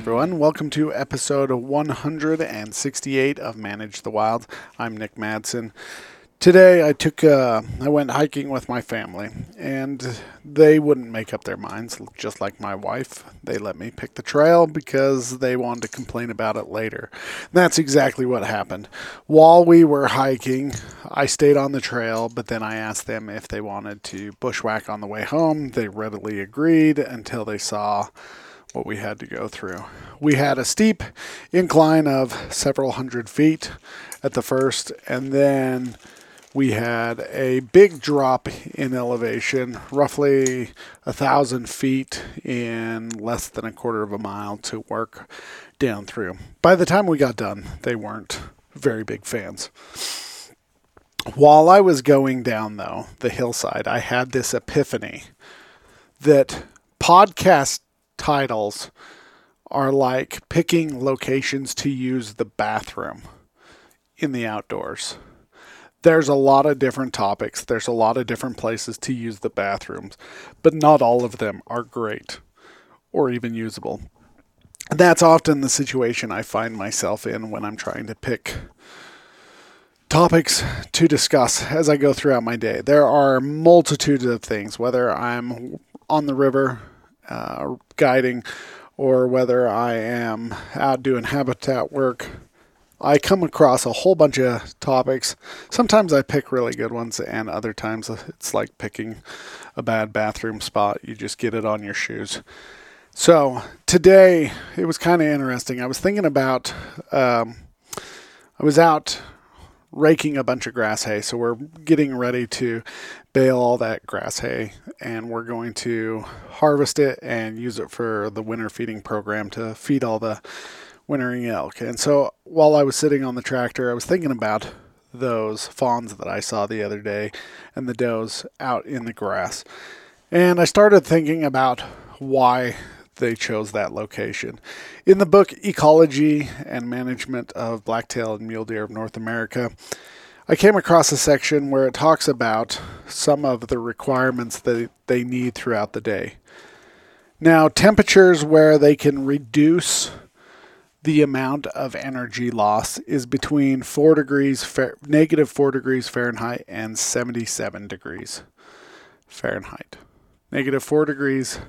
everyone. Welcome to episode 168 of Manage the Wild. I'm Nick Madsen. Today, I took uh, I went hiking with my family, and they wouldn't make up their minds. Just like my wife, they let me pick the trail because they wanted to complain about it later. And that's exactly what happened. While we were hiking, I stayed on the trail, but then I asked them if they wanted to bushwhack on the way home. They readily agreed until they saw what we had to go through. We had a steep incline of several hundred feet at the first, and then we had a big drop in elevation, roughly a thousand feet in less than a quarter of a mile to work down through. By the time we got done, they weren't very big fans. While I was going down, though, the hillside, I had this epiphany that podcast titles are like picking locations to use the bathroom in the outdoors. There's a lot of different topics, there's a lot of different places to use the bathrooms, but not all of them are great or even usable. That's often the situation I find myself in when I'm trying to pick topics to discuss as I go throughout my day. There are multitudes of things, whether I'm on the river uh, guiding or whether I am out doing habitat work. I come across a whole bunch of topics. Sometimes I pick really good ones, and other times it's like picking a bad bathroom spot. You just get it on your shoes. So today it was kind of interesting. I was thinking about, um, I was out raking a bunch of grass hay. So we're getting ready to bale all that grass hay and we're going to harvest it and use it for the winter feeding program to feed all the wintering elk. And so while I was sitting on the tractor, I was thinking about those fawns that I saw the other day and the does out in the grass. And I started thinking about why they chose that location. In the book Ecology and Management of Blacktail and Mule Deer of North America, I came across a section where it talks about some of the requirements that they need throughout the day. Now, temperatures where they can reduce the amount of energy loss is between 4 degrees negative 4 degrees Fahrenheit and 77 degrees Fahrenheit. Negative 4 degrees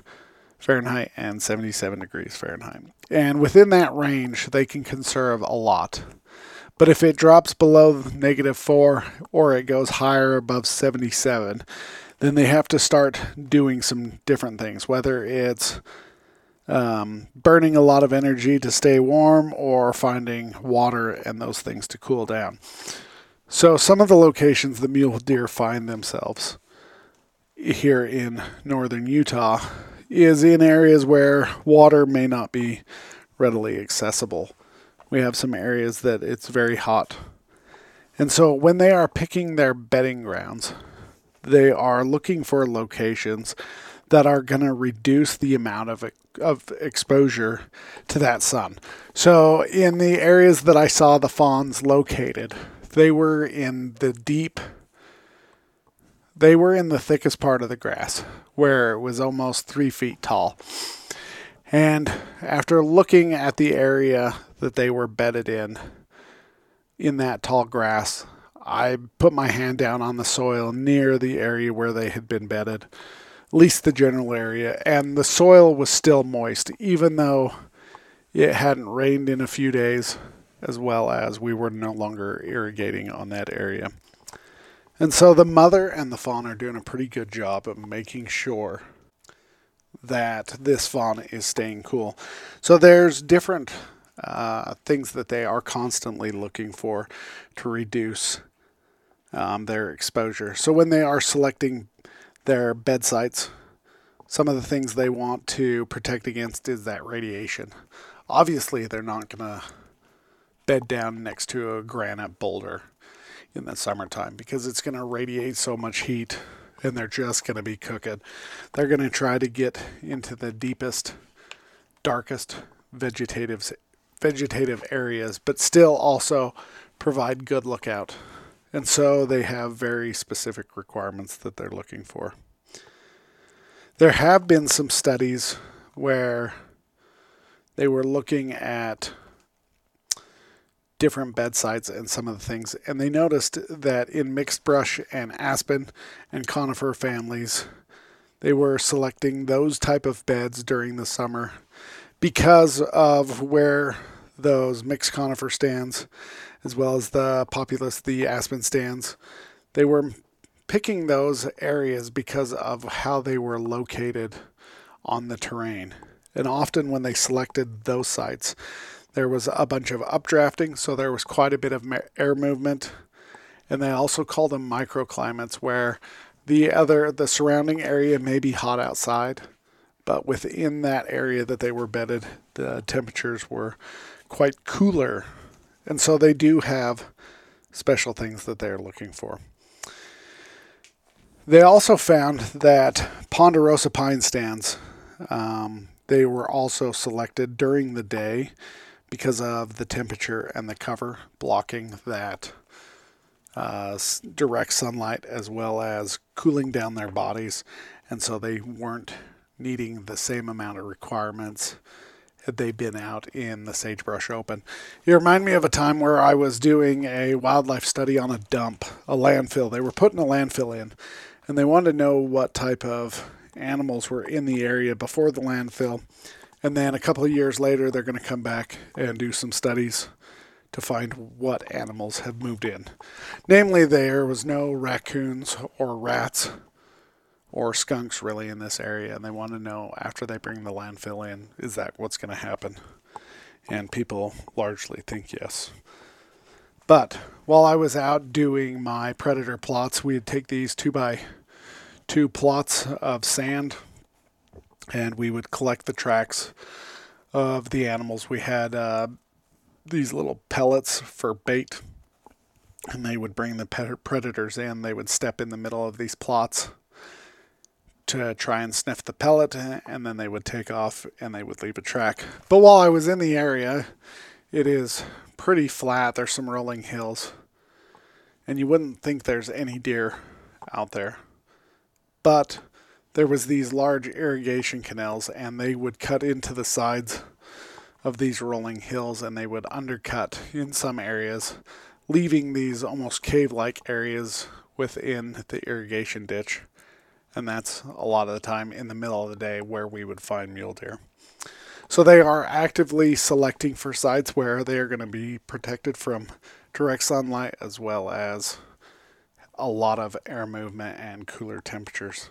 Fahrenheit and 77 degrees Fahrenheit. And within that range, they can conserve a lot. But if it drops below negative 4 or it goes higher above 77, then they have to start doing some different things, whether it's um, burning a lot of energy to stay warm or finding water and those things to cool down. So, some of the locations the mule deer find themselves here in northern Utah is in areas where water may not be readily accessible. We have some areas that it's very hot. And so when they are picking their bedding grounds, they are looking for locations that are going to reduce the amount of of exposure to that sun. So in the areas that I saw the fawns located, they were in the deep they were in the thickest part of the grass, where it was almost three feet tall. And after looking at the area that they were bedded in, in that tall grass, I put my hand down on the soil near the area where they had been bedded, at least the general area, and the soil was still moist, even though it hadn't rained in a few days, as well as we were no longer irrigating on that area. And so the mother and the fawn are doing a pretty good job of making sure that this fawn is staying cool. So there's different uh, things that they are constantly looking for to reduce um, their exposure. So when they are selecting their bed sites, some of the things they want to protect against is that radiation. Obviously, they're not going to bed down next to a granite boulder in the summertime because it's going to radiate so much heat and they're just going to be cooking. They're going to try to get into the deepest, darkest vegetative vegetative areas, but still also provide good lookout. And so they have very specific requirements that they're looking for. There have been some studies where they were looking at different bed sites and some of the things, and they noticed that in mixed brush and aspen and conifer families, they were selecting those type of beds during the summer because of where those mixed conifer stands, as well as the populus, the aspen stands, they were picking those areas because of how they were located on the terrain. And often when they selected those sites, there was a bunch of updrafting, so there was quite a bit of air movement. And they also call them microclimates, where the other the surrounding area may be hot outside, but within that area that they were bedded, the temperatures were quite cooler. And so they do have special things that they're looking for. They also found that ponderosa pine stands, um, they were also selected during the day because of the temperature and the cover blocking that uh, direct sunlight as well as cooling down their bodies. And so they weren't needing the same amount of requirements had they been out in the sagebrush open. You remind me of a time where I was doing a wildlife study on a dump, a landfill. They were putting a landfill in, and they wanted to know what type of animals were in the area before the landfill. And then a couple of years later, they're going to come back and do some studies to find what animals have moved in. Namely, there was no raccoons or rats or skunks really in this area, and they want to know after they bring the landfill in, is that what's going to happen? And people largely think yes. But while I was out doing my predator plots, we'd take these two by two plots of sand and we would collect the tracks of the animals. We had uh, these little pellets for bait, and they would bring the predators in. They would step in the middle of these plots to try and sniff the pellet, and then they would take off and they would leave a track. But while I was in the area, it is pretty flat. There's some rolling hills, and you wouldn't think there's any deer out there. But there was these large irrigation canals and they would cut into the sides of these rolling hills and they would undercut in some areas, leaving these almost cave-like areas within the irrigation ditch. And that's a lot of the time in the middle of the day where we would find mule deer. So they are actively selecting for sites where they are going to be protected from direct sunlight as well as a lot of air movement and cooler temperatures.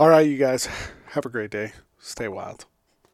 All right, you guys, have a great day. Stay wild.